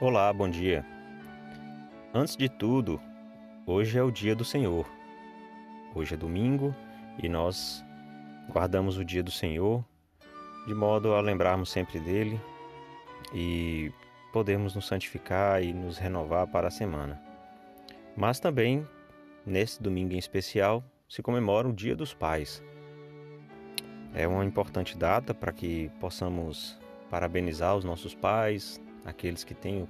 Olá, bom dia. Antes de tudo, hoje é o dia do Senhor. Hoje é domingo e nós guardamos o dia do Senhor de modo a lembrarmos sempre dele e podermos nos santificar e nos renovar para a semana. Mas também, nesse domingo em especial, se comemora o Dia dos Pais. É uma importante data para que possamos parabenizar os nossos pais, aqueles que têm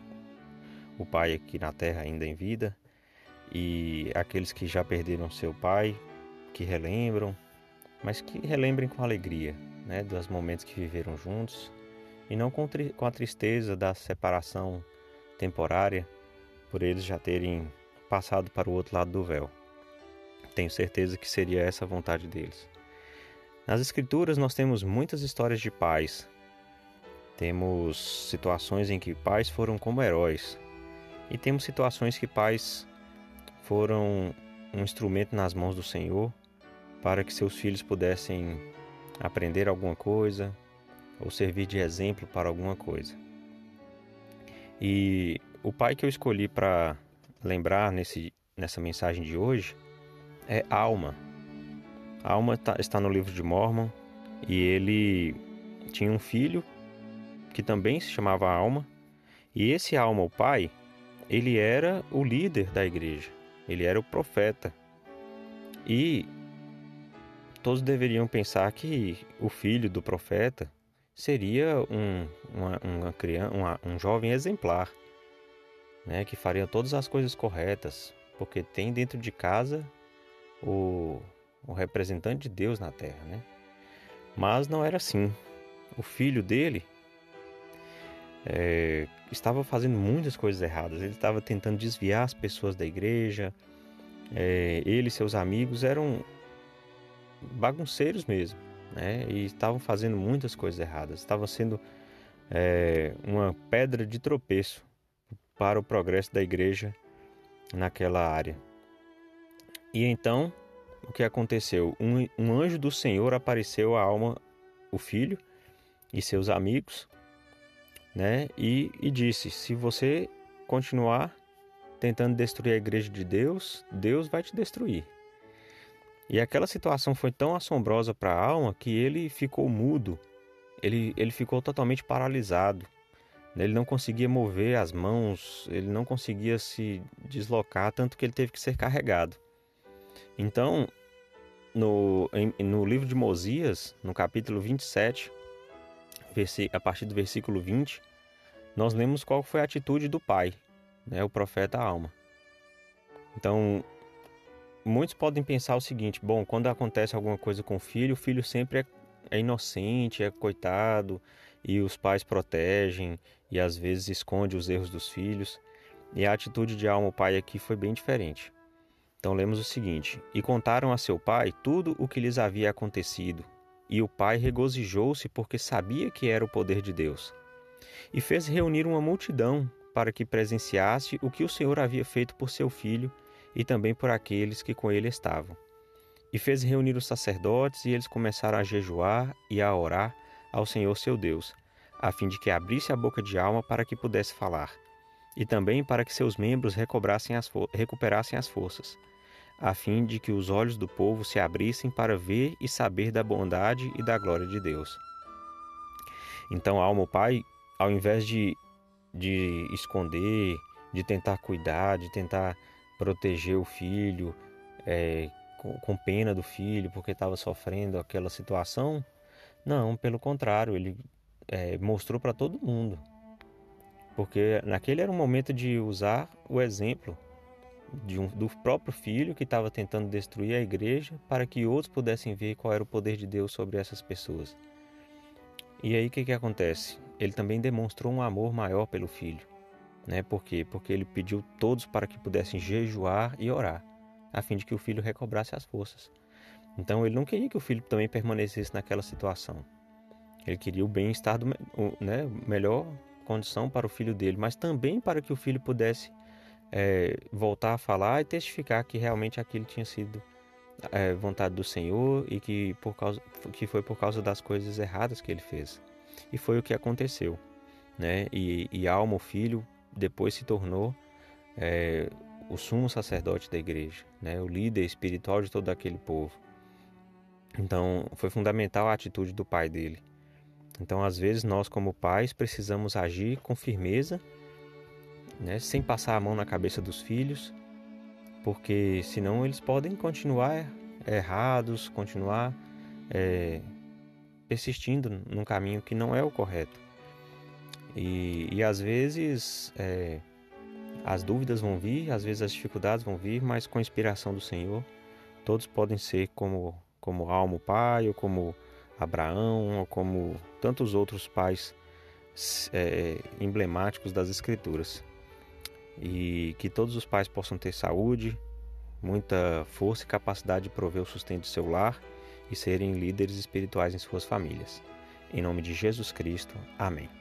o pai aqui na terra ainda em vida e aqueles que já perderam seu pai, que relembram, mas que relembrem com alegria, né, dos momentos que viveram juntos e não com, com a tristeza da separação temporária por eles já terem passado para o outro lado do véu. Tenho certeza que seria essa a vontade deles. Nas Escrituras nós temos muitas histórias de pais. Temos situações em que pais foram como heróis. E temos situações que pais foram um instrumento nas mãos do Senhor para que seus filhos pudessem aprender alguma coisa ou servir de exemplo para alguma coisa. E o pai que eu escolhi para lembrar nesse, nessa mensagem de hoje é Alma. Alma tá, está no livro de Mormon e ele tinha um filho que também se chamava Alma. E esse Alma, o pai, ele era o líder da igreja, ele era o profeta. E todos deveriam pensar que o filho do profeta seria um, uma, uma criança, uma, um jovem exemplar, né, que faria todas as coisas corretas, porque tem dentro de casa o, o representante de Deus na terra, né? Mas não era assim. O filho dele é, estava fazendo muitas coisas erradas. Ele estava tentando desviar as pessoas da igreja. É, ele e seus amigos eram bagunceiros mesmo, né? E estavam fazendo muitas coisas erradas. Estavam sendo é, uma pedra de tropeço para o progresso da igreja naquela área. E então o que aconteceu? Um, um anjo do Senhor apareceu à alma, o filho e seus amigos, né? E, e disse: se você continuar tentando destruir a igreja de Deus, Deus vai te destruir. E aquela situação foi tão assombrosa para a alma que ele ficou mudo, ele, ele ficou totalmente paralisado. Ele não conseguia mover as mãos, ele não conseguia se deslocar, tanto que ele teve que ser carregado. Então, no, no livro de Mosias, no capítulo 27, a partir do versículo 20, nós lemos qual foi a atitude do pai, né, o profeta Alma. Então, muitos podem pensar o seguinte: bom, quando acontece alguma coisa com o filho, o filho sempre é, é inocente, é coitado, e os pais protegem e às vezes esconde os erros dos filhos. E a atitude de Alma, o pai, aqui foi bem diferente. Então lemos o seguinte: E contaram a seu pai tudo o que lhes havia acontecido. E o pai regozijou-se porque sabia que era o poder de Deus. E fez reunir uma multidão para que presenciasse o que o Senhor havia feito por seu filho e também por aqueles que com ele estavam. E fez reunir os sacerdotes, e eles começaram a jejuar e a orar ao Senhor seu Deus, a fim de que abrisse a boca de alma para que pudesse falar, e também para que seus membros recobrassem as recuperassem as forças a fim de que os olhos do povo se abrissem para ver e saber da bondade e da glória de Deus. Então, a alma, o pai, ao invés de, de esconder, de tentar cuidar, de tentar proteger o filho, é, com, com pena do filho, porque estava sofrendo aquela situação, não, pelo contrário, ele é, mostrou para todo mundo. Porque naquele era um momento de usar o exemplo um, do próprio filho que estava tentando destruir a igreja para que outros pudessem ver qual era o poder de Deus sobre essas pessoas. E aí o que, que acontece? Ele também demonstrou um amor maior pelo filho. Né? Por quê? Porque ele pediu todos para que pudessem jejuar e orar, a fim de que o filho recobrasse as forças. Então ele não queria que o filho também permanecesse naquela situação. Ele queria o bem-estar, né, melhor condição para o filho dele, mas também para que o filho pudesse é, voltar a falar e testificar que realmente aquilo tinha sido é, vontade do Senhor e que, por causa, que foi por causa das coisas erradas que ele fez. E foi o que aconteceu. Né? E, e Alma, o filho, depois se tornou é, o sumo sacerdote da igreja, né? o líder espiritual de todo aquele povo. Então, foi fundamental a atitude do pai dele. Então, às vezes, nós, como pais, precisamos agir com firmeza, né? sem passar a mão na cabeça dos filhos, porque senão eles podem continuar errados, continuar é, persistindo num caminho que não é o correto. E, e às vezes é, as dúvidas vão vir, às vezes as dificuldades vão vir, mas com a inspiração do Senhor, todos podem ser como, como Almo pai, ou como Abraão, ou como tantos outros pais é, emblemáticos das Escrituras. E que todos os pais possam ter saúde, muita força e capacidade de prover o sustento do seu lar e serem líderes espirituais em suas famílias. Em nome de Jesus Cristo. Amém.